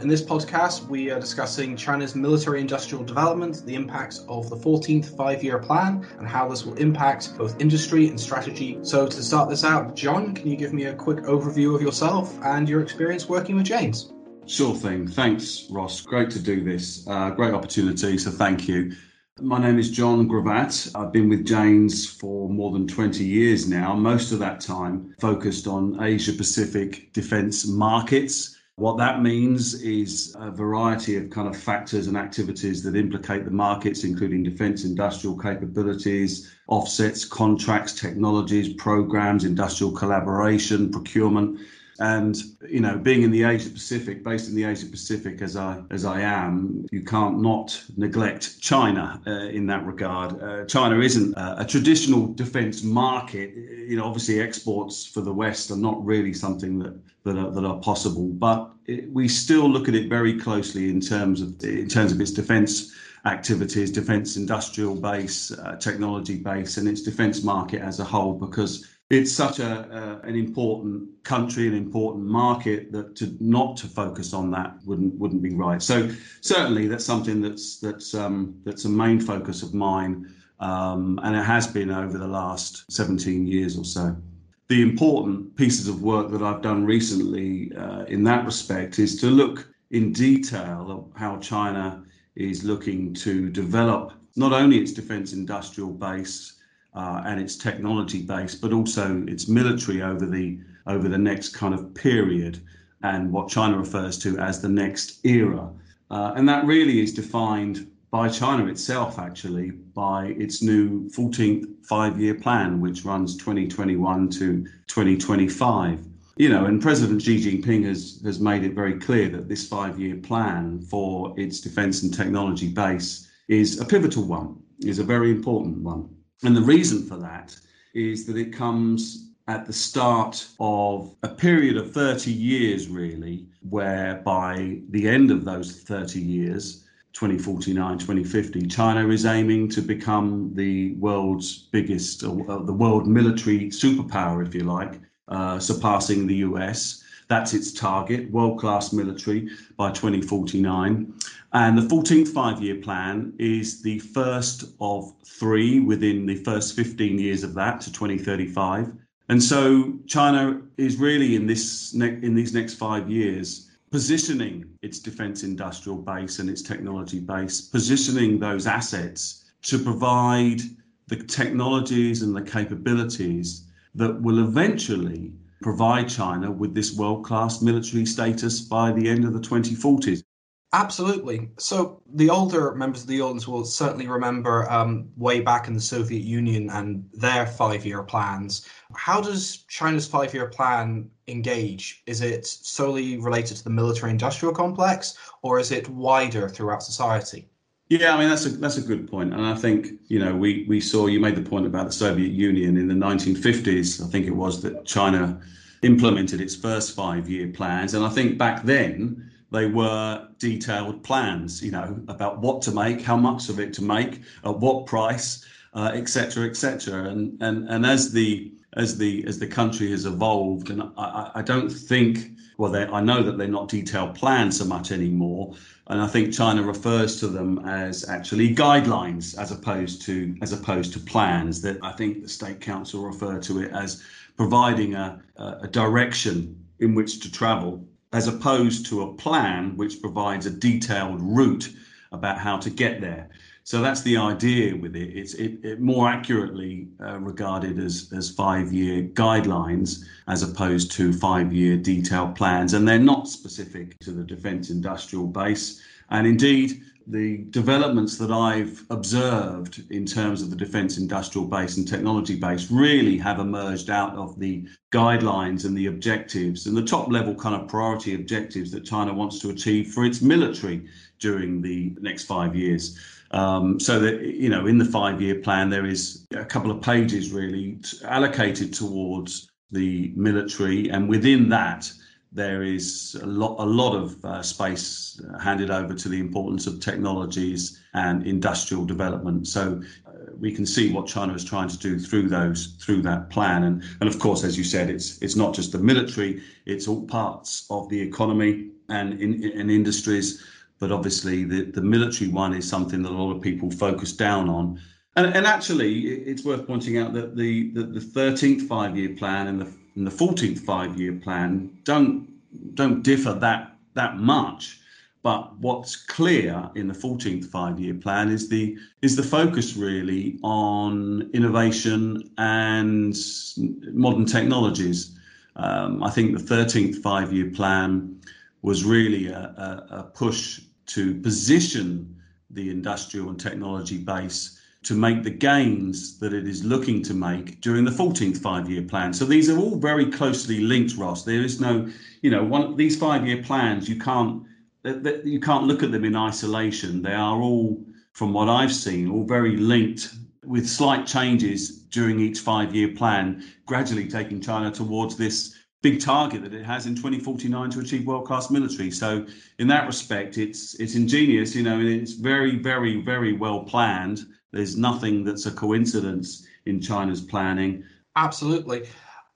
In this podcast, we are discussing China's military industrial development, the impacts of the 14th five year plan, and how this will impact both industry and strategy. So, to start this out, John, can you give me a quick overview of yourself and your experience working with Janes? Sure thing. Thanks, Ross. Great to do this. Uh, great opportunity, so thank you. My name is John Grevatt. I've been with Janes for more than 20 years now, most of that time focused on Asia Pacific defense markets what that means is a variety of kind of factors and activities that implicate the markets, including defense industrial capabilities, offsets, contracts, technologies, programs, industrial collaboration, procurement, and you know, being in the Asia Pacific, based in the Asia Pacific as I as I am, you can't not neglect China uh, in that regard. Uh, China isn't a, a traditional defence market. You know, obviously exports for the West are not really something that that are, that are possible, but it, we still look at it very closely in terms of in terms of its defence activities, defence industrial base, uh, technology base, and its defence market as a whole, because it's such a, an important country, an important market that to not to focus on that wouldn't wouldn't be right. So certainly that's something that's that's um, that's a main focus of mine, um, and it has been over the last 17 years or so. The important pieces of work that I've done recently uh, in that respect is to look in detail at how China is looking to develop not only its defence industrial base uh, and its technology base, but also its military over the over the next kind of period, and what China refers to as the next era, uh, and that really is defined by China itself, actually, by its new 14th five-year plan, which runs 2021 to 2025 you know, and President Xi Jinping has has made it very clear that this five-year plan for its defence and technology base is a pivotal one, is a very important one. And the reason for that is that it comes at the start of a period of 30 years, really, where by the end of those 30 years, 2049, 2050, China is aiming to become the world's biggest, uh, the world military superpower, if you like, uh, surpassing the US. That's its target, world class military by 2049. And the 14th five year plan is the first of three within the first 15 years of that to 2035. And so China is really in this ne- in these next five years positioning its defense industrial base and its technology base, positioning those assets to provide the technologies and the capabilities that will eventually provide China with this world class military status by the end of the 2040s. Absolutely. So the older members of the audience will certainly remember um, way back in the Soviet Union and their five-year plans. How does China's five-year plan engage? Is it solely related to the military-industrial complex, or is it wider throughout society? Yeah, I mean that's a that's a good point. and I think you know we we saw you made the point about the Soviet Union in the 1950s. I think it was that China implemented its first five-year plans, and I think back then they were detailed plans, you know, about what to make, how much of it to make, at what price, etc., uh, etc. Et and and and as the as the as the country has evolved, and I, I don't think well, I know that they're not detailed plans so much anymore, and I think China refers to them as actually guidelines as opposed to as opposed to plans. That I think the State Council refer to it as providing a, a direction in which to travel as opposed to a plan which provides a detailed route about how to get there. So that's the idea with it. It's it, it more accurately uh, regarded as, as five year guidelines as opposed to five year detailed plans. And they're not specific to the defence industrial base. And indeed, the developments that I've observed in terms of the defence industrial base and technology base really have emerged out of the guidelines and the objectives and the top level kind of priority objectives that China wants to achieve for its military during the next five years. Um, so that you know, in the five-year plan, there is a couple of pages really allocated towards the military, and within that, there is a lot, a lot of uh, space handed over to the importance of technologies and industrial development. So uh, we can see what China is trying to do through those, through that plan. And, and of course, as you said, it's it's not just the military; it's all parts of the economy, and in, in industries. But obviously, the, the military one is something that a lot of people focus down on. And, and actually, it's worth pointing out that the, the, the 13th five year plan and the, and the 14th five year plan don't, don't differ that, that much. But what's clear in the 14th five-year plan is the is the focus really on innovation and modern technologies. Um, I think the 13th five-year plan was really a, a, a push to position the industrial and technology base to make the gains that it is looking to make during the 14th five-year plan. So these are all very closely linked, Ross. There is no, you know, one these five-year plans you can't you can't look at them in isolation. They are all, from what I've seen, all very linked with slight changes during each five year plan, gradually taking China towards this big target that it has in 2049 to achieve world class military. So, in that respect, it's, it's ingenious, you know, and it's very, very, very well planned. There's nothing that's a coincidence in China's planning. Absolutely.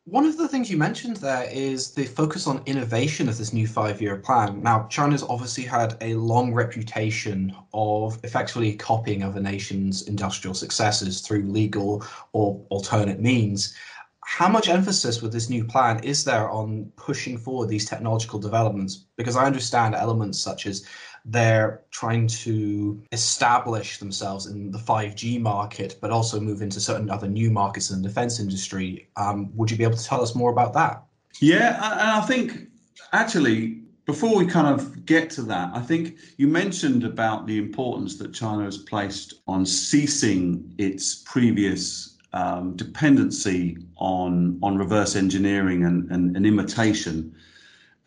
One of the things you mentioned there is the focus on innovation of this new five year plan. Now, China's obviously had a long reputation of effectively copying other nations' industrial successes through legal or alternate means. How much emphasis with this new plan is there on pushing forward these technological developments? Because I understand elements such as they're trying to establish themselves in the 5G market, but also move into certain other new markets in the defense industry. Um, would you be able to tell us more about that? Yeah, and I think actually, before we kind of get to that, I think you mentioned about the importance that China has placed on ceasing its previous um, dependency on on reverse engineering and, and, and imitation,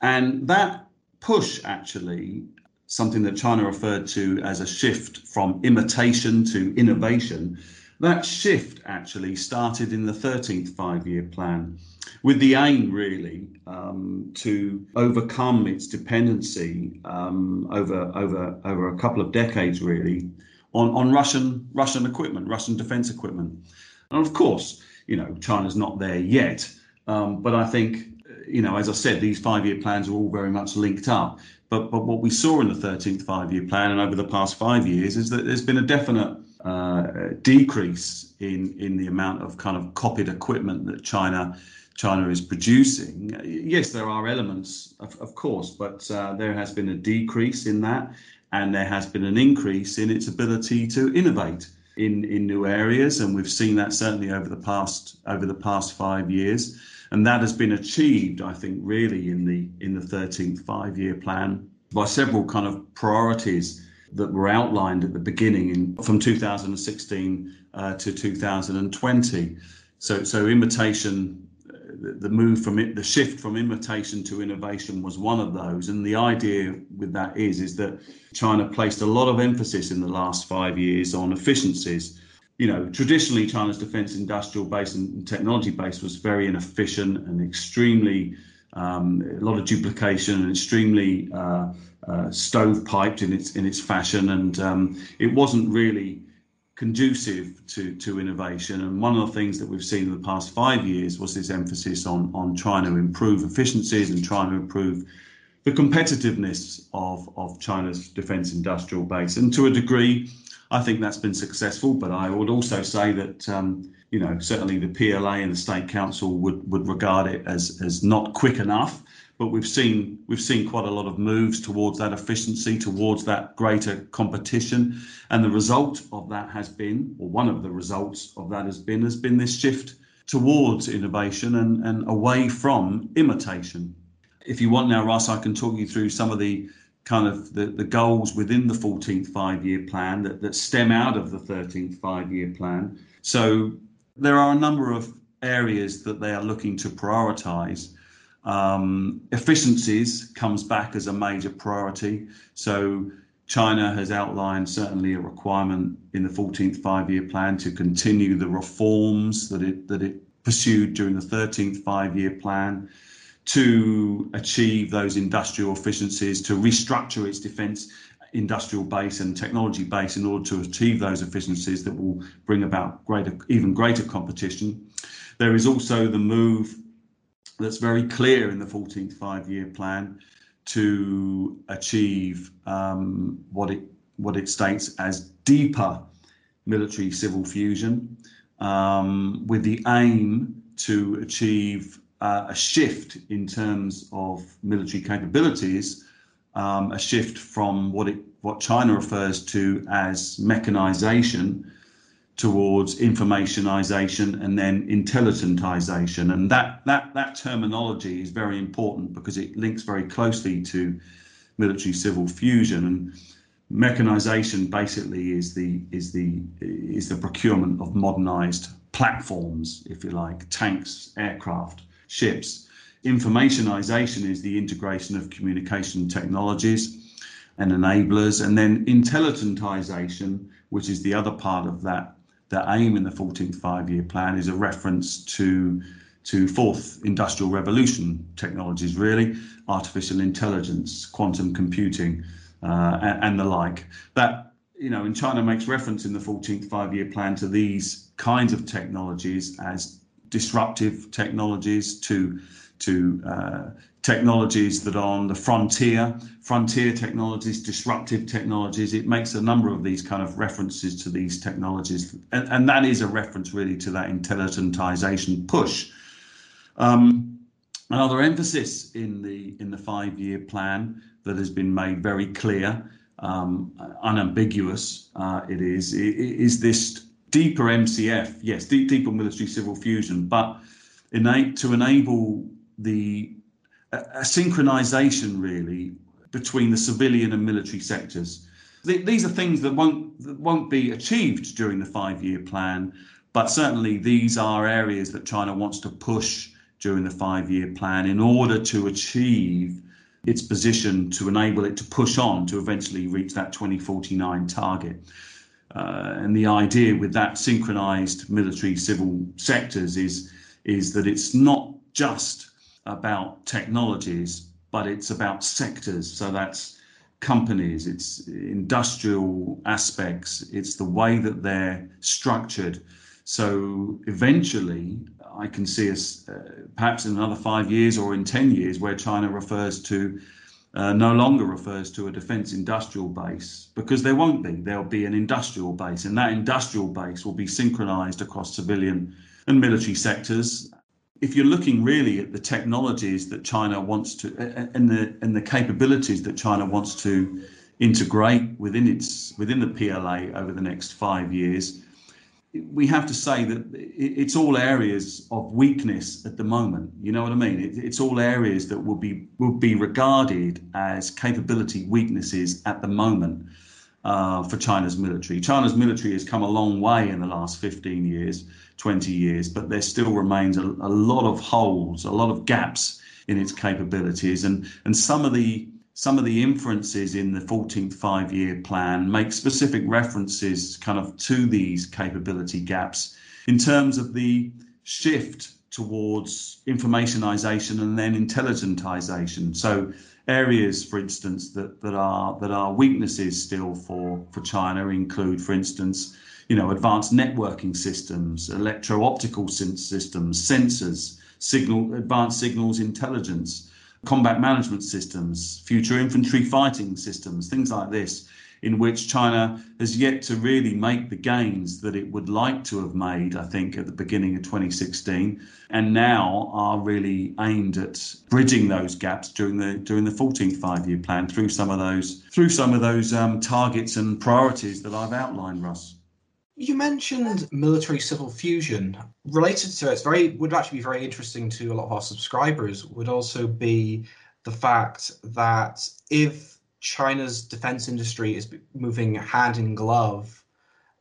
and that push actually something that China referred to as a shift from imitation to innovation. That shift actually started in the 13th five year plan with the aim really um, to overcome its dependency um, over, over, over a couple of decades really on, on Russian, Russian equipment, Russian defense equipment. And of course, you know, China's not there yet, um, but I think you know, as I said, these five-year plans are all very much linked up. But but what we saw in the 13th five-year plan and over the past five years is that there's been a definite uh, decrease in in the amount of kind of copied equipment that China China is producing. Yes, there are elements, of, of course, but uh, there has been a decrease in that, and there has been an increase in its ability to innovate in in new areas, and we've seen that certainly over the past over the past five years and that has been achieved, I think, really in the in the 13th five-year plan by several kind of priorities that were outlined at the beginning in, from 2016 uh, to 2020. So, so imitation, the, move from it, the shift from imitation to innovation was one of those. And the idea with that is, is that China placed a lot of emphasis in the last five years on efficiencies you know, traditionally China's defense industrial base and technology base was very inefficient and extremely um, a lot of duplication and extremely uh, uh, stovepiped in its in its fashion, and um, it wasn't really conducive to to innovation. And one of the things that we've seen in the past five years was this emphasis on on trying to improve efficiencies and trying to improve the competitiveness of of China's defense industrial base, and to a degree I think that's been successful, but I would also say that um, you know certainly the PLA and the state council would would regard it as as not quick enough. But we've seen we've seen quite a lot of moves towards that efficiency, towards that greater competition, and the result of that has been, or one of the results of that has been, has been this shift towards innovation and, and away from imitation. If you want now, Russ, I can talk you through some of the kind of the, the goals within the 14th five year plan that, that stem out of the 13th five year plan. So there are a number of areas that they are looking to prioritize. Um, efficiencies comes back as a major priority. So China has outlined certainly a requirement in the 14th five year plan to continue the reforms that it, that it pursued during the 13th five year plan to achieve those industrial efficiencies, to restructure its defence industrial base and technology base in order to achieve those efficiencies that will bring about greater, even greater competition. There is also the move that's very clear in the 14th five year plan to achieve um, what it what it states as deeper military civil fusion, um, with the aim to achieve uh, a shift in terms of military capabilities, um, a shift from what it what China refers to as mechanization towards informationization and then intelligentization. And that, that, that terminology is very important because it links very closely to military civil fusion. And mechanization basically is the, is the, is the procurement of modernized platforms, if you like, tanks, aircraft, ships. Informationization is the integration of communication technologies and enablers. And then intelligentization, which is the other part of that the aim in the 14th five-year plan is a reference to to fourth industrial revolution technologies, really artificial intelligence, quantum computing, uh, and, and, the like. That you know, in China makes reference in the 14th five-year plan to these kinds of technologies as disruptive technologies to to uh, technologies that are on the frontier, frontier technologies, disruptive technologies. It makes a number of these kind of references to these technologies, and, and that is a reference really to that intelligentization push. Um, another emphasis in the in the five-year plan that has been made very clear, um, unambiguous, uh, it is is this deeper MCF, yes, deep, deeper military civil fusion, but to enable the a synchronization really between the civilian and military sectors. These are things that won't that won't be achieved during the five-year plan, but certainly these are areas that China wants to push during the five-year plan in order to achieve its position to enable it to push on to eventually reach that 2049 target. Uh, and the idea with that synchronized military civil sectors is is that it's not just about technologies, but it's about sectors. So that's companies, it's industrial aspects, it's the way that they're structured. So eventually, I can see us uh, perhaps in another five years or in 10 years where China refers to uh, no longer refers to a defense industrial base because there won't be. There'll be an industrial base, and that industrial base will be synchronized across civilian and military sectors if you're looking really at the technologies that China wants to and the and the capabilities that China wants to integrate within its within the PLA over the next five years, we have to say that it's all areas of weakness at the moment. You know what I mean? It's all areas that will be will be regarded as capability weaknesses at the moment uh, for China's military. China's military has come a long way in the last 15 years, 20 years, but there still remains a, a lot of holes, a lot of gaps in its capabilities, and and some of the some of the inferences in the 14th five year plan make specific references kind of to these capability gaps in terms of the shift towards informationization and then intelligentization. So areas, for instance, that, that are that are weaknesses still for, for China include, for instance, you know, advanced networking systems, electro-optical systems, sensors, signal, advanced signals intelligence, combat management systems, future infantry fighting systems, things like this in which China has yet to really make the gains that it would like to have made, I think, at the beginning of 2016, and now are really aimed at bridging those gaps during the during the 14th five-year plan through some of those through some of those um, targets and priorities that I've outlined, Russ. You mentioned military civil fusion. Related to it, it's very would actually be very interesting to a lot of our subscribers. Would also be the fact that if China's defense industry is moving hand in glove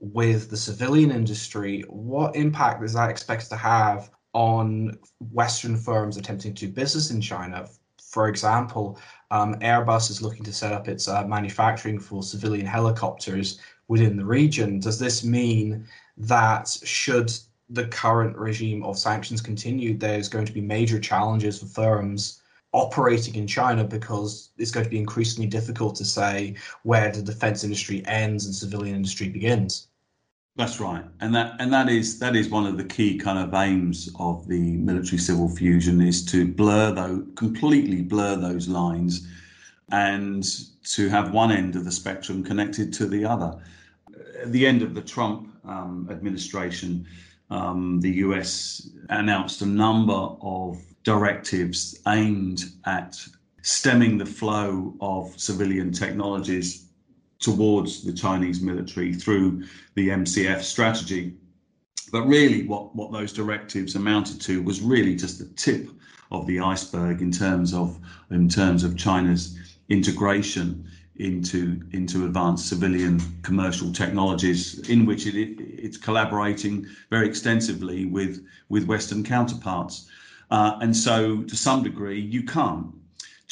with the civilian industry, what impact is that expected to have on Western firms attempting to do business in China? For example, um, Airbus is looking to set up its uh, manufacturing for civilian helicopters within the region. Does this mean that should the current regime of sanctions continue, there's going to be major challenges for firms operating in China because it's going to be increasingly difficult to say where the defense industry ends and civilian industry begins. That's right, and that and that is that is one of the key kind of aims of the military civil fusion is to blur though completely blur those lines and to have one end of the spectrum connected to the other. At the end of the Trump um, administration, um, the US announced a number of directives aimed at stemming the flow of civilian technologies towards the Chinese military through the MCF strategy. But really, what, what those directives amounted to was really just the tip of the iceberg in terms of in terms of China's integration into into advanced civilian commercial technologies, in which it, it it's collaborating very extensively with with Western counterparts. Uh, and so, to some degree, you can't.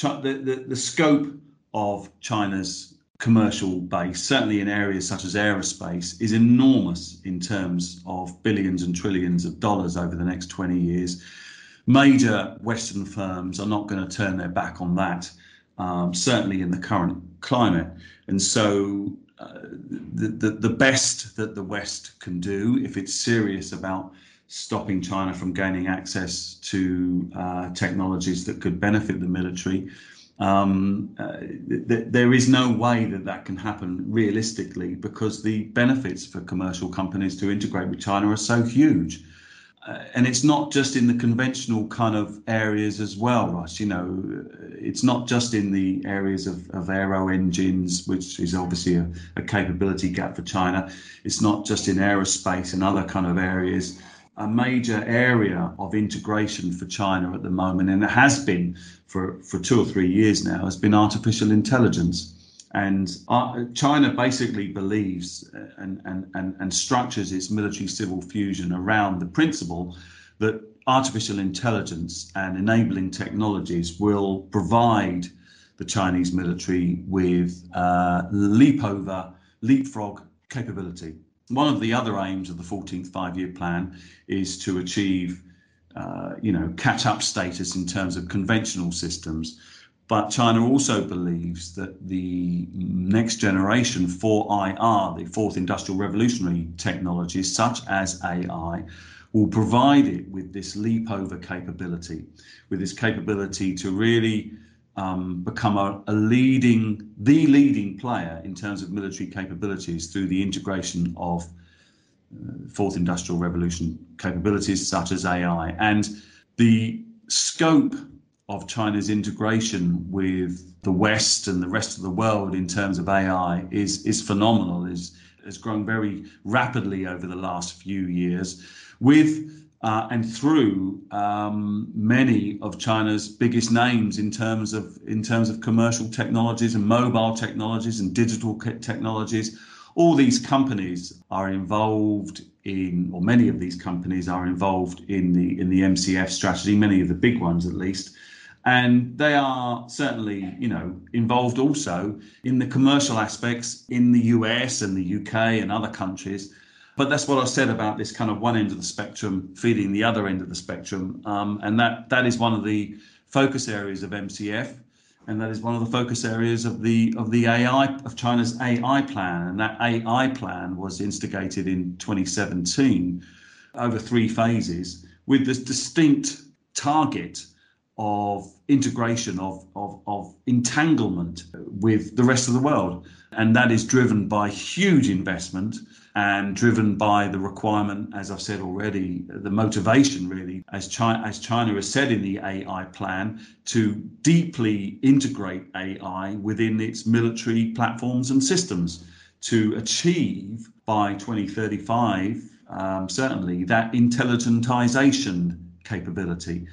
The, the, the scope of China's commercial base, certainly in areas such as aerospace, is enormous in terms of billions and trillions of dollars over the next 20 years. Major Western firms are not going to turn their back on that, um, certainly in the current climate. And so, uh, the, the, the best that the West can do, if it's serious about stopping China from gaining access to uh, technologies that could benefit the military, um, uh, th- there is no way that that can happen realistically because the benefits for commercial companies to integrate with China are so huge. Uh, and it's not just in the conventional kind of areas as well, Ross. You know, it's not just in the areas of, of aero engines, which is obviously a, a capability gap for China. It's not just in aerospace and other kind of areas a major area of integration for China at the moment, and it has been for, for two or three years now, has been artificial intelligence. And uh, China basically believes uh, and, and, and, and structures its military civil fusion around the principle that artificial intelligence and enabling technologies will provide the Chinese military with uh, leap over, leapfrog capability. One of the other aims of the 14th five-year plan is to achieve, uh, you know, catch-up status in terms of conventional systems. But China also believes that the next generation 4IR, the fourth industrial revolutionary technologies such as AI, will provide it with this leap over capability, with this capability to really um, become a, a, leading, the leading player in terms of military capabilities through the integration of uh, fourth industrial revolution capabilities such as AI. And the scope of China's integration with the West and the rest of the world in terms of AI is, is phenomenal, is, has grown very rapidly over the last few years with uh, and through um, many of China's biggest names in terms of in terms of commercial technologies and mobile technologies and digital technologies. All these companies are involved in, or many of these companies are involved in the in the MCF strategy. Many of the big ones, at least, and they are certainly, you know, involved also in the commercial aspects in the US and the UK and other countries. But that's what I said about this kind of one end of the spectrum feeding the other end of the spectrum, um, and that that is one of the focus areas of MCF, and that is one of the focus areas of the of the AI of China's AI plan, and that AI plan was instigated in 2017 over three phases with this distinct target of integration of, of, of entanglement with the rest of the world and that is driven by huge investment and driven by the requirement, as I've said already, the motivation really, as China, as China has said in the AI plan, to deeply integrate AI within its military platforms and systems to achieve by 2035, um, certainly, that intelligentization capability.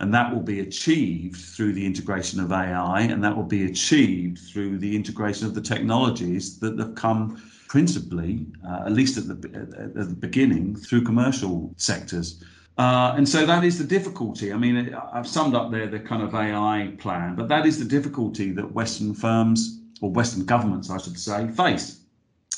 And that will be achieved through the integration of AI, and that will be achieved through the integration of the technologies that have come principally, uh, at least at the, at the beginning, through commercial sectors. Uh, and so that is the difficulty. I mean, I've summed up there the kind of AI plan, but that is the difficulty that Western firms or Western governments, I should say, face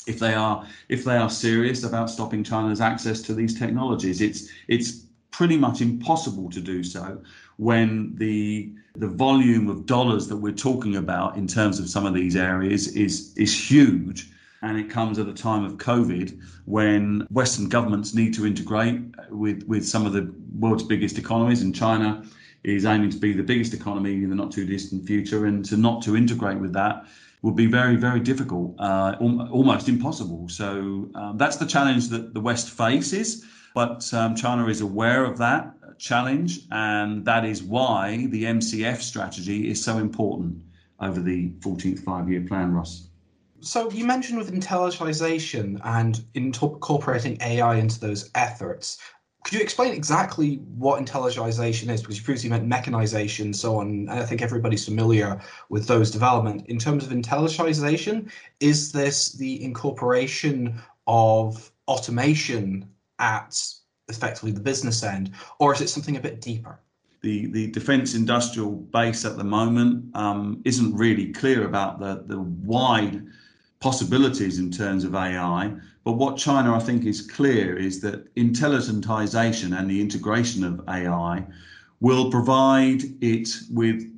if they are if they are serious about stopping China's access to these technologies. It's it's pretty much impossible to do so when the the volume of dollars that we're talking about in terms of some of these areas is is huge and it comes at a time of covid when western governments need to integrate with with some of the world's biggest economies and china is aiming to be the biggest economy in the not too distant future, and to not to integrate with that would be very, very difficult, uh, almost impossible. So um, that's the challenge that the West faces. But um, China is aware of that challenge, and that is why the MCF strategy is so important over the 14th five year plan, Ross. So you mentioned with intelligentization and incorporating AI into those efforts. Could you explain exactly what intelligentization is? Because you previously meant mechanization, and so on, and I think everybody's familiar with those development. In terms of intelligentization, is this the incorporation of automation at effectively the business end, or is it something a bit deeper? The, the defence industrial base at the moment um, isn't really clear about the, the wide possibilities in terms of AI. But what China, I think, is clear is that intelligentization and the integration of AI will provide it with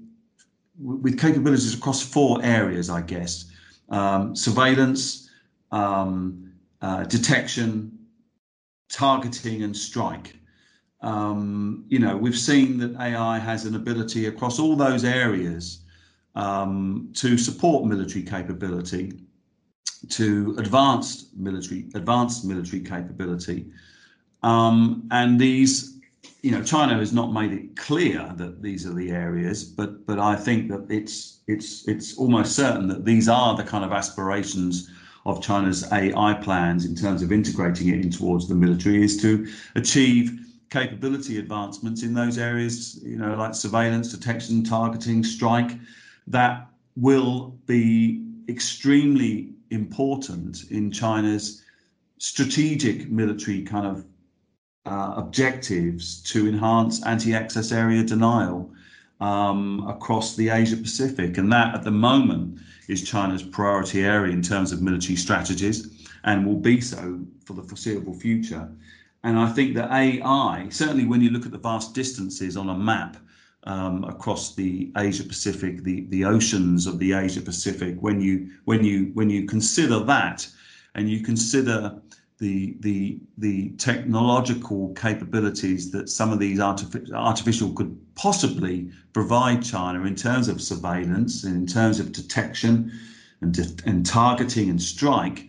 with capabilities across four areas, I guess: um, surveillance, um, uh, detection, targeting, and strike. Um, you know, we've seen that AI has an ability across all those areas um, to support military capability to advanced military advanced military capability. Um, and these, you know, China has not made it clear that these are the areas, but but I think that it's it's it's almost certain that these are the kind of aspirations of China's AI plans in terms of integrating it in towards the military is to achieve capability advancements in those areas, you know, like surveillance, detection, targeting, strike, that will be extremely important in China's strategic military kind of uh, objectives to enhance anti-access area denial um, across the Asia Pacific, and that at the moment is China's priority area in terms of military strategies, and will be so for the foreseeable future. And I think that AI, certainly when you look at the vast distances on a map, um, across the Asia Pacific, the, the oceans of the Asia Pacific. When you when you when you consider that, and you consider the the the technological capabilities that some of these artific- artificial could possibly provide China in terms of surveillance and in terms of detection and de- and targeting and strike,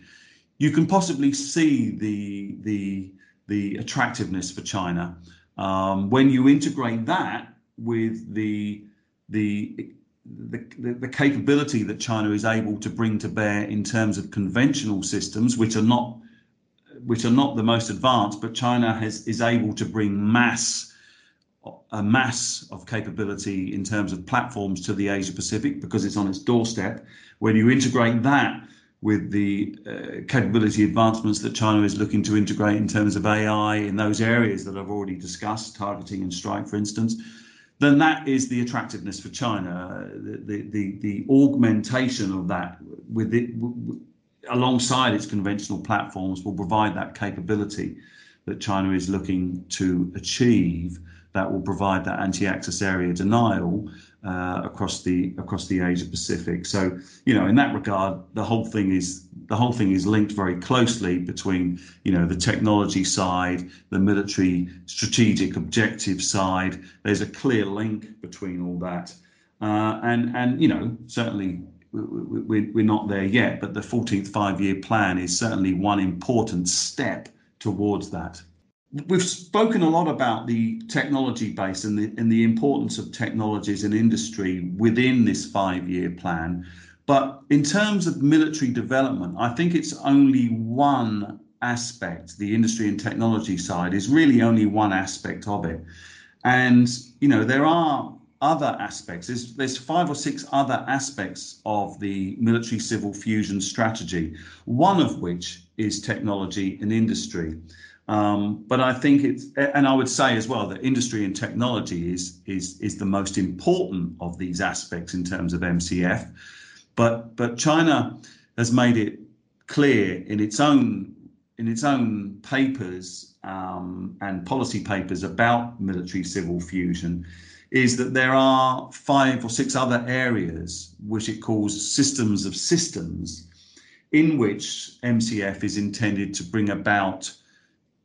you can possibly see the the the attractiveness for China. Um, when you integrate that with the the the, the, capability that China is able to bring to bear in terms of conventional systems, which are not which are not the most advanced, but China has is able to bring mass a mass of capability in terms of platforms to the Asia Pacific because it's on its doorstep. When you integrate that with the uh, capability advancements that China is looking to integrate in terms of AI in those areas that I've already discussed, targeting and strike, for instance, then that is the attractiveness for China. The the the, augmentation of that with it alongside its conventional platforms will provide that capability that China is looking to achieve that will provide that anti-access area denial uh, across the across the Asia Pacific. So you know, in that regard, the whole thing is the whole thing is linked very closely between you know the technology side, the military strategic objective side. There's a clear link between all that, uh, and and you know certainly. We're not there yet, but the 14th five year plan is certainly one important step towards that. We've spoken a lot about the technology base and the, and the importance of technologies and industry within this five year plan. But in terms of military development, I think it's only one aspect, the industry and technology side is really only one aspect of it. And, you know, there are other aspects. There's, there's five or six other aspects of the military civil fusion strategy, one of which is technology and industry. Um, but I think it's, and I would say as well that industry and technology is is is the most important of these aspects in terms of MCF. But but China has made it clear in its own in its own papers um, and policy papers about military civil fusion is that there are five or six other areas which it calls systems of systems in which MCF is intended to bring about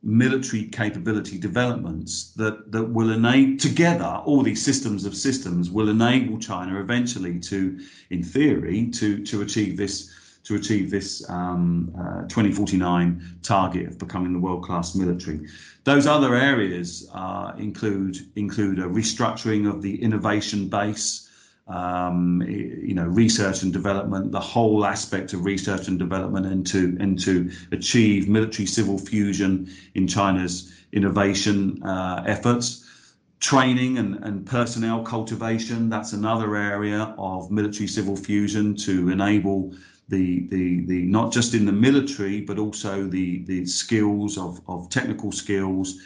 military capability developments that, that will enable together all these systems of systems will enable China eventually to, in theory, to to achieve this to achieve this um, uh, 2049 target of becoming the world-class military. Those other areas uh, include include a restructuring of the innovation base um, you know, research and development, the whole aspect of research and development, and to and to achieve military civil fusion in China's innovation uh, efforts. Training and, and personnel cultivation, that's another area of military civil fusion to enable the, the, the not just in the military, but also the, the skills of, of technical skills,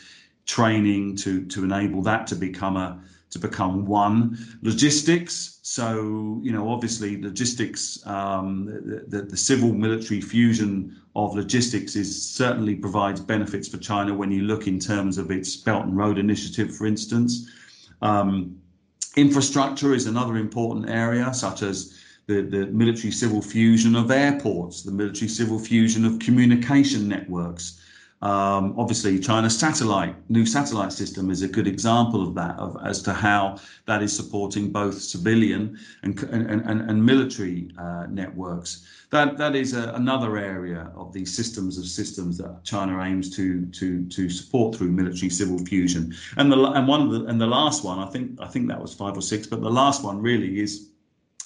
training to, to enable that to become a, to become one. Logistics, so you know, obviously, logistics, um, the, the, the, civil military fusion of logistics is certainly provides benefits for China when you look in terms of its Belt and Road Initiative, for instance. Um, infrastructure is another important area, such as the, the military civil fusion of airports, the military civil fusion of communication networks. Um, obviously, China's satellite, new satellite system is a good example of that, of, as to how that is supporting both civilian and, and, and, and military uh, networks. That, that is a, another area of these systems of systems that China aims to, to, to support through military civil fusion. And the, and one of the, and the last one, I think, I think that was five or six, but the last one really is,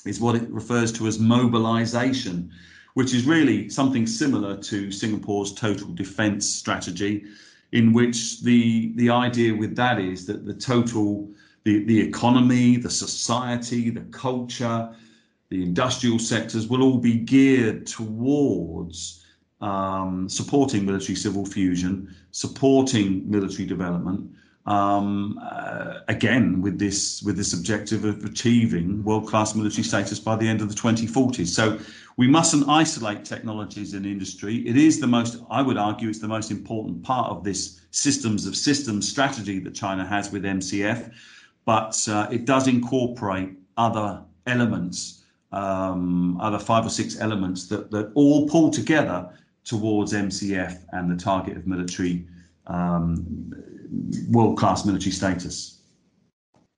is what it refers to as mobilization which is really something similar to Singapore's total defense strategy, in which the the idea with that is that the total the, the economy, the society, the culture, the industrial sectors will all be geared towards um, supporting military civil fusion, supporting military development, um, uh, again with this with this objective of achieving world-class military status by the end of the 2040s. So we mustn't isolate technologies in industry. It is the most, I would argue, it's the most important part of this systems of systems strategy that China has with MCF, but uh, it does incorporate other elements, um, other five or six elements that, that all pull together towards MCF and the target of military um, world-class military status.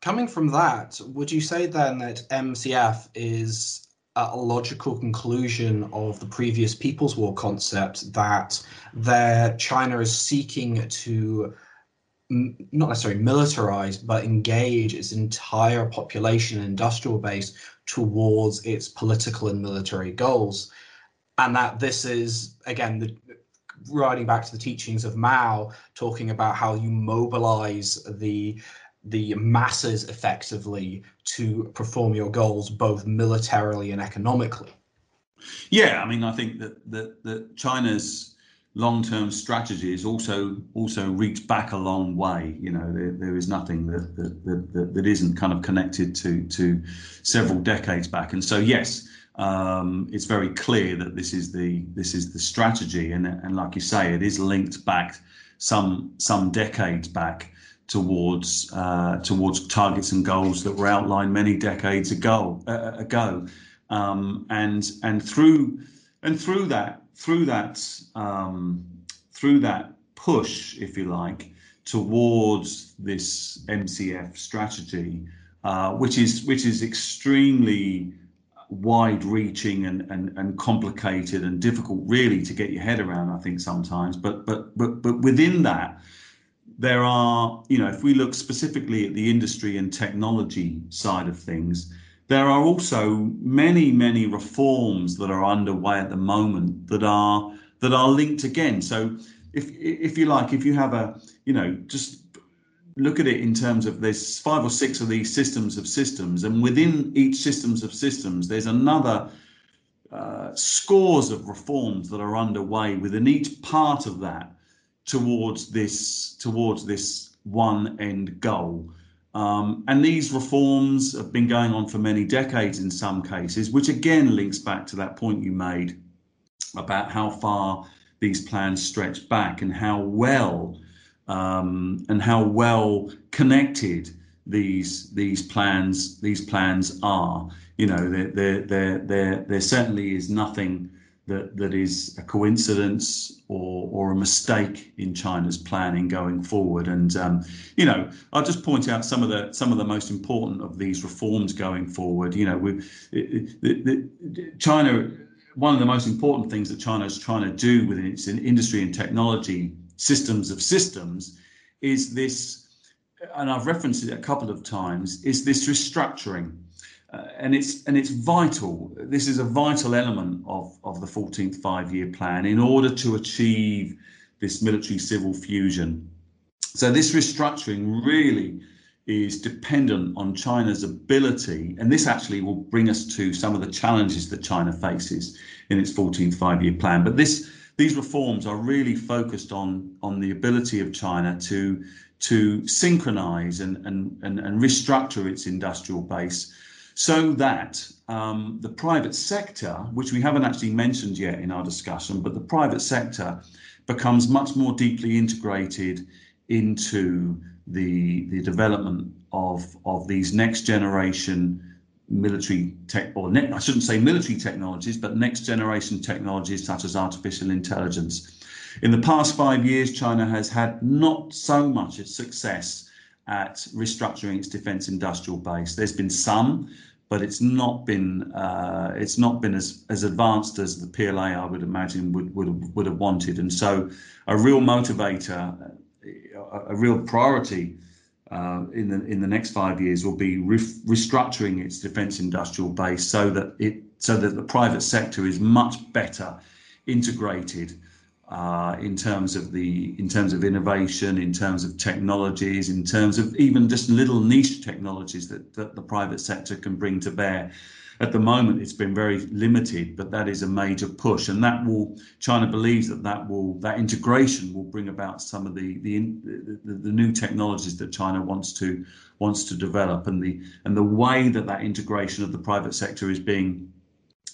Coming from that, would you say then that MCF is a logical conclusion of the previous People's War concept that there China is seeking to not necessarily militarize, but engage its entire population and industrial base towards its political and military goals. And that this is, again, the, riding back to the teachings of Mao, talking about how you mobilize the the masses effectively to perform your goals both militarily and economically. Yeah, I mean, I think that that, that China's long-term strategies also also reach back a long way. You know, there, there is nothing that that, that that isn't kind of connected to to several decades back. And so, yes, um, it's very clear that this is the this is the strategy, and and like you say, it is linked back some some decades back towards uh, towards targets and goals that were outlined many decades ago uh, ago, um, and and through and through that through that um, through that push, if you like, towards this MCF strategy, uh, which is which is extremely wide reaching and, and, and complicated and difficult really to get your head around, I think sometimes. But but but but within that, there are, you know, if we look specifically at the industry and technology side of things, there are also many, many reforms that are underway at the moment that are that are linked again. So if if you like, if you have a, you know, just look at it in terms of there's five or six of these systems of systems, and within each systems of systems, there's another uh, scores of reforms that are underway within each part of that towards this towards this one end goal. Um, and these reforms have been going on for many decades in some cases, which again links back to that point you made about how far these plans stretch back and how well um, and how well connected these these plans these plans are. You know, there there there there, certainly is nothing that, that is a coincidence or, or a mistake in China's planning going forward. And um, you know, I'll just point out some of the some of the most important of these reforms going forward. You know, we China. One of the most important things that China is trying to do within its industry and technology systems of systems is this, and I've referenced it a couple of times, is this restructuring uh, and it's and it's vital. This is a vital element of of the 14th five-year plan in order to achieve this military-civil fusion. So this restructuring really is dependent on China's ability, and this actually will bring us to some of the challenges that China faces in its 14th five-year plan. But this these reforms are really focused on on the ability of China to to synchronize and and and, and restructure its industrial base so that um, the private sector, which we haven't actually mentioned yet in our discussion, but the private sector becomes much more deeply integrated into the the development of of these next generation military tech or ne- I shouldn't say military technologies, but next generation technologies such as artificial intelligence. In the past five years, China has had not so much success at restructuring its defence industrial base. There's been some, but it's not been uh, it's not been as, as advanced as the PLA I would imagine would would have, would have wanted. And so, a real motivator, a, a real priority uh, in the in the next five years will be re- restructuring its defence industrial base so that it so that the private sector is much better integrated uh, in terms of the in terms of innovation, in terms of technologies, in terms of even just little niche technologies that, that the private sector can bring to bear. At the moment, it's been very limited, but that is a major push, and that will China believes that that will that integration will bring about some of the the, the, the new technologies that China wants to wants to develop, and the and the way that that integration of the private sector is being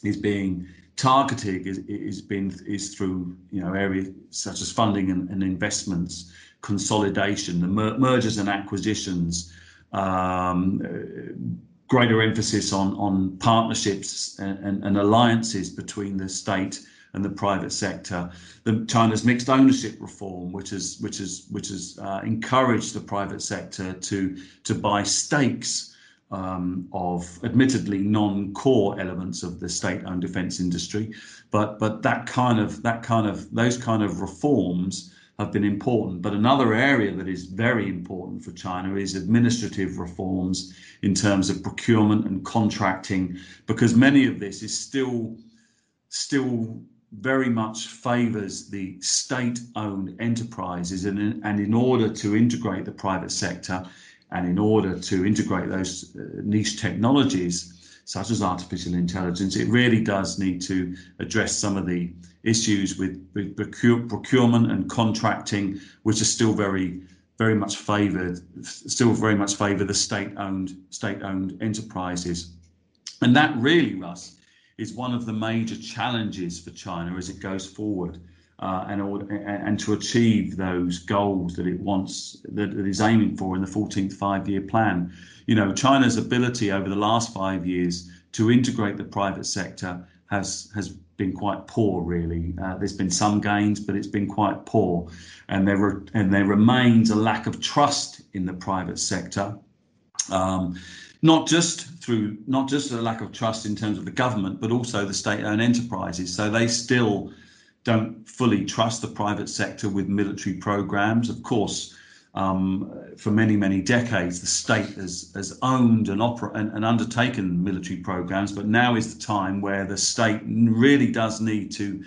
is being targeting is, is been is through you know areas such as funding and, and investments, consolidation, the mer- mergers and acquisitions, um, greater emphasis on on partnerships and, and, and, alliances between the state and the private sector. The China's mixed ownership reform, which has which has which has uh, encouraged the private sector to to buy stakes um, of admittedly non-core elements of the state-owned defence industry, but but that kind of that kind of those kind of reforms have been important. But another area that is very important for China is administrative reforms in terms of procurement and contracting, because many of this is still still very much favors the state-owned enterprises and, and in order to integrate the private sector and in order to integrate those uh, niche technologies, such as artificial intelligence, it really does need to address some of the issues with, with procurement and contracting, which are still very, very much favoured, still very much favour the state-owned, state-owned enterprises. And that really, Russ, is one of the major challenges for China as it goes forward uh, and, and to achieve those goals that it wants, that it is aiming for in the 14th five-year plan. You know, China's ability over the last five years to integrate the private sector has has been quite poor, really. Uh, there's been some gains, but it's been quite poor, and there re- and there remains a lack of trust in the private sector. Um, not just through not just a lack of trust in terms of the government, but also the state-owned enterprises. So they still don't fully trust the private sector with military programs. Of course, um, for many, many decades, the state has, has owned and, opera- and, and, undertaken military programs, but now is the time where the state really does need to,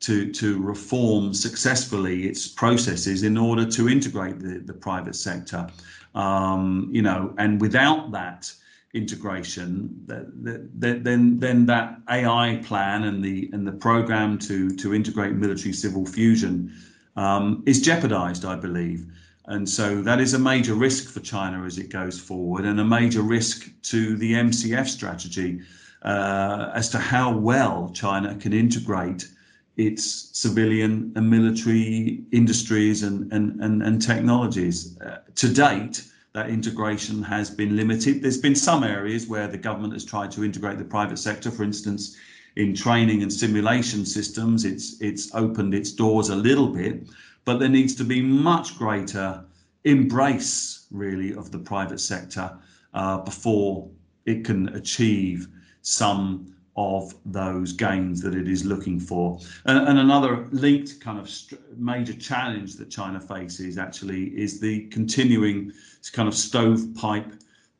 to, to reform successfully its processes in order to integrate the, the private sector. Um, you know, and without that, integration, then then that AI plan and the and the program to to integrate military civil fusion um, is jeopardized, I believe. And so that is a major risk for China as it goes forward, and a major risk to the MCF strategy uh, as to how well China can integrate its civilian and military industries and, and, and, and technologies. Uh, to date, that integration has been limited. There's been some areas where the government has tried to integrate the private sector, for instance, in training and simulation systems. It's it's opened its doors a little bit, but there needs to be much greater embrace really of the private sector uh, before it can achieve some of those gains that it is looking for. And, and another linked kind of major challenge that China faces actually is the continuing kind of stovepipe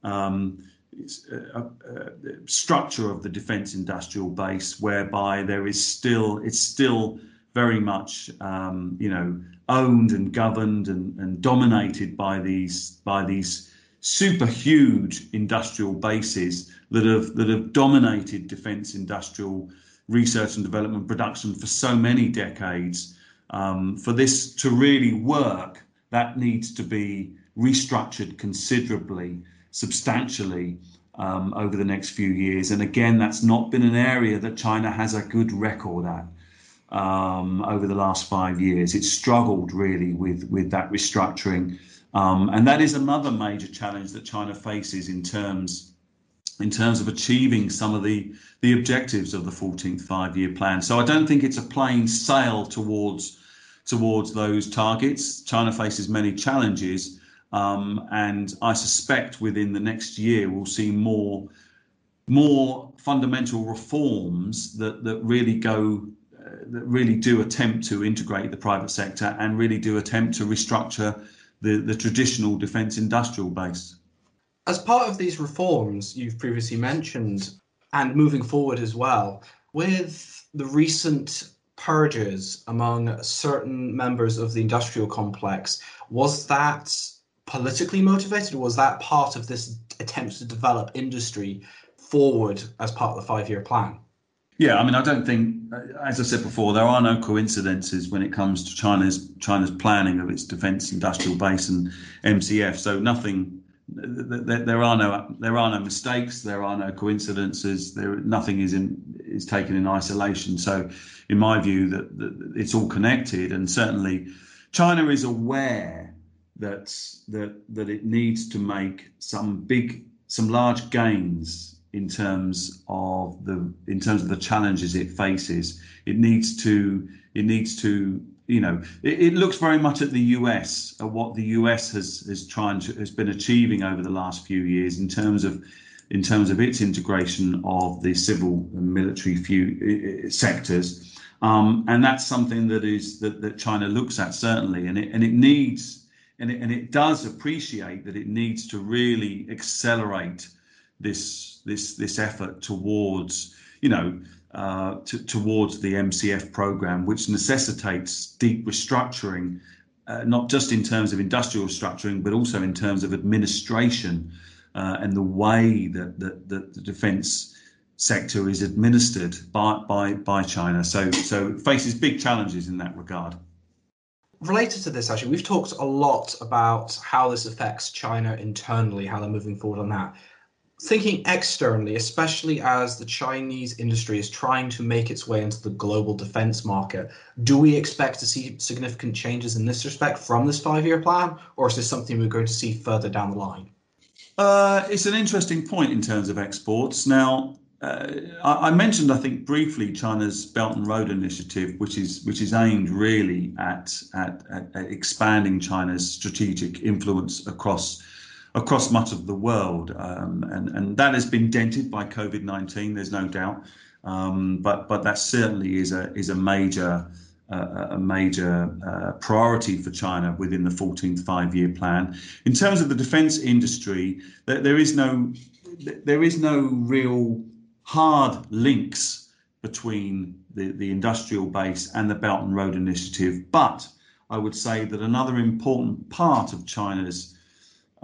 um, uh, uh, structure of the defence industrial base, whereby there is still it's still very much um, you know owned and governed and, and dominated by these by these super huge industrial bases that have that have dominated defence industrial research and development production for so many decades. Um, for this to really work, that needs to be restructured considerably, substantially um, over the next few years. And again, that's not been an area that China has a good record at. Um, over the last five years, it's struggled really with with that restructuring, um, and that is another major challenge that China faces in terms in terms of achieving some of the the objectives of the 14th five-year plan. So I don't think it's a plain sail towards towards those targets. China faces many challenges, um, and I suspect within the next year we'll see more more fundamental reforms that that really go uh, that really do attempt to integrate the private sector and really do attempt to restructure the, the traditional defence industrial base. As part of these reforms you've previously mentioned, and moving forward as well, with the recent purges among certain members of the industrial complex, was that politically motivated, was that part of this attempt to develop industry forward as part of the five year plan? Yeah, I mean, I don't think, as I said before, there are no coincidences when it comes to China's China's planning of its defence industrial base and MCF. So nothing there are no there are no mistakes there are no coincidences there nothing is in is taken in isolation. So in my view that, that it's all connected and certainly china is aware that that that it needs to make some big some large gains in terms of the in terms of the challenges it faces. It needs to it needs to you know, it, it, looks very much at the US, at what the US has is trying to has been achieving over the last few years in terms of in terms of its integration of the civil and military few sectors, um, and that's something that is that, that China looks at certainly, and it and it needs and it, and it does appreciate that it needs to really accelerate this this this effort towards you know uh, to, towards the MCF program, which necessitates deep restructuring, uh, not just in terms of industrial structuring, but also in terms of administration uh, and the way that, that, that the defence sector is administered by, by, by China. So, so it faces big challenges in that regard. Related to this, actually, we've talked a lot about how this affects China internally, how they're moving forward on that thinking externally, especially as the Chinese industry is trying to make its way into the global defense market, do we expect to see significant changes in this respect from this five year plan, or is this something we're going to see further down the line? Uh, it's an interesting point in terms of exports. Now, uh, I, I, mentioned, I think, briefly China's Belt and Road Initiative, which is which is aimed really at, at, at expanding China's strategic influence across across much of the world. Um, and, and that has been dented by COVID 19, there's no doubt. Um, but, but that certainly is a, is a major, uh, a major uh, priority for China within the 14th five year plan. In terms of the defense industry, there, there, is no, there is no real hard links between the, the industrial base and the Belt and Road Initiative. But I would say that another important part of China's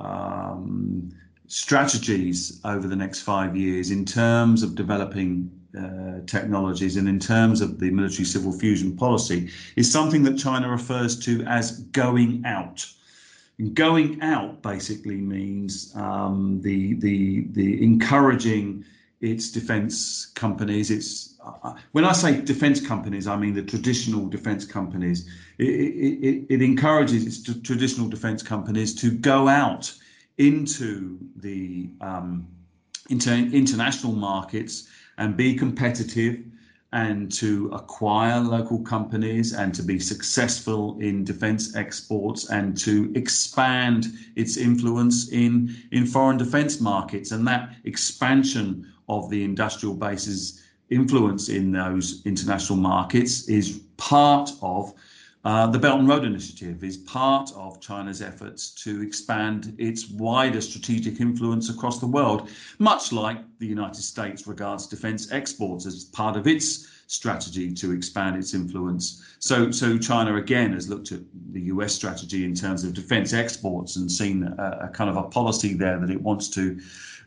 um, strategies over the next five years in terms of developing uh, technologies and in terms of the military civil fusion policy is something that China refers to as going out. And going out basically means um, the, the, the encouraging its defense companies, its when I say defense companies, I mean the traditional defense companies. It, it, it encourages its traditional defense companies to go out into the um, international markets and be competitive and to acquire local companies and to be successful in defense exports and to expand its influence in, in foreign defense markets. And that expansion of the industrial base's influence in those international markets is part of uh, the Belt and Road Initiative is part of China's efforts to expand its wider strategic influence across the world, much like the United States regards defense exports as part of its strategy to expand its influence. So, so China again has looked at the US strategy in terms of defense exports and seen a, a kind of a policy there that it wants to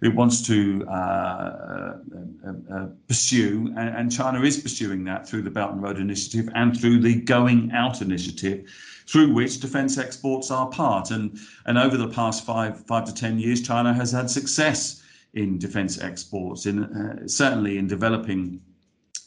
it wants to uh, uh, uh, pursue, and, and, China is pursuing that through the Belt and Road Initiative and through the Going Out Initiative, through which defence exports are part. And and over the past five five to ten years, China has had success in defence exports, in uh, certainly in developing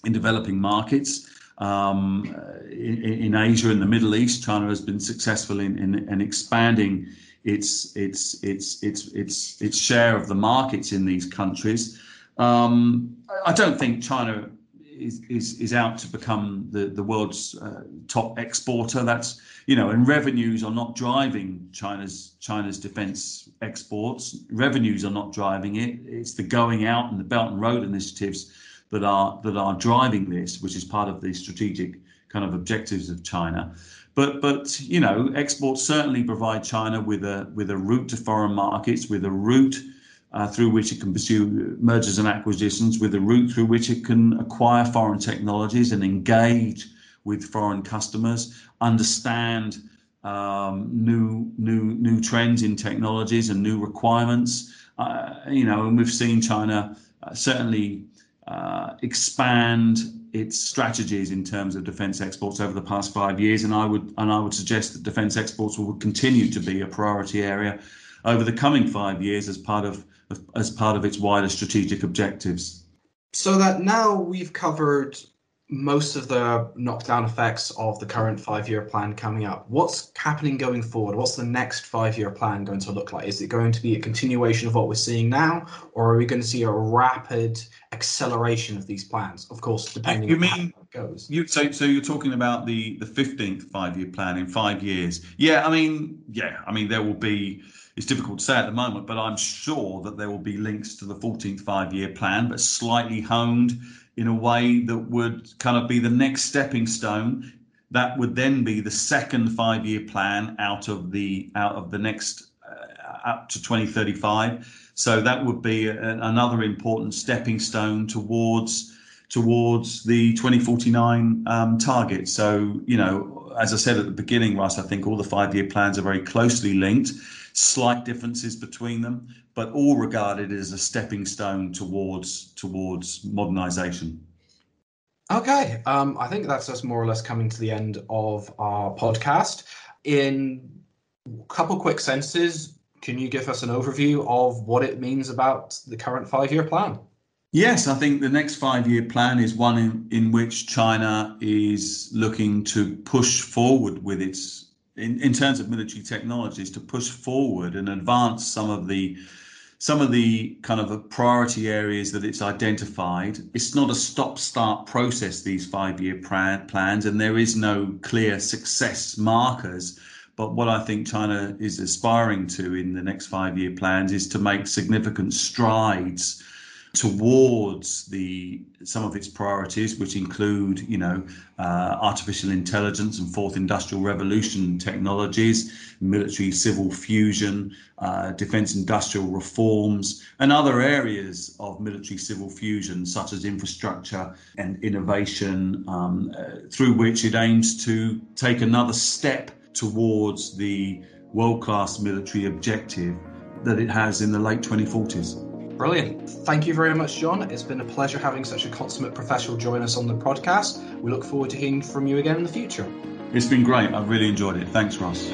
in developing markets. Um, in, in, Asia and the Middle East, China has been successful in, in, in expanding its its its its its its share of the markets in these countries. Um, I don't think China is, is is out to become the the world's uh, top exporter. That's you know, and revenues are not driving China's China's defence exports. Revenues are not driving it. It's the going out and the Belt and Road initiatives that are that are driving this, which is part of the strategic kind of objectives of China. But but you know, exports certainly provide China with a with a route to foreign markets, with a route uh, through which it can pursue mergers and acquisitions, with a route through which it can acquire foreign technologies and engage with foreign customers, understand um, new new new trends in technologies and new requirements. Uh, you know, and we've seen China uh, certainly uh, expand its strategies in terms of defence exports over the past five years, and I would and I would suggest that defence exports will continue to be a priority area over the coming five years as part of as part of its wider strategic objectives. So that now we've covered most of the knockdown effects of the current five year plan coming up. What's happening going forward? What's the next five year plan going to look like? Is it going to be a continuation of what we're seeing now, or are we going to see a rapid acceleration of these plans? Of course, depending you, mean, how it goes. You, so, so you're talking about the, the 15th five year plan in five years. Yeah, I mean, yeah, I mean, there will be it's difficult to say at the moment, but I'm sure that there will be links to the 14th five year plan, but slightly honed in a way that would kind of be the next stepping stone. That would then be the second five-year plan out of the out of the next uh, up to 2035. So that would be a, another important stepping stone towards towards the 2049 um, target. So you know, as I said at the beginning, Russ, I think all the five-year plans are very closely linked slight differences between them, but all regarded as a stepping stone towards towards modernization. Okay, um, I think that's us more or less coming to the end of our podcast. In a couple quick sentences, can you give us an overview of what it means about the current five-year plan? Yes, I think the next five year plan is one in, in which China is looking to push forward with its in, in terms of military technologies to push forward and advance some of the some of the kind of priority areas that it's identified. It's not a stop start process, these five year plans, and there is no clear success markers. But what I think China is aspiring to in the next five year plans is to make significant strides towards the some of its priorities, which include, you know, uh, artificial intelligence and fourth industrial revolution technologies, military civil fusion, uh, defense industrial reforms, and other areas of military civil fusion, such as infrastructure and innovation, um, uh, through which it aims to take another step towards the world class military objective that it has in the late 2040s. Brilliant. Thank you very much, John. It's been a pleasure having such a consummate professional join us on the podcast. We look forward to hearing from you again in the future. It's been great. I've really enjoyed it. Thanks, Ross.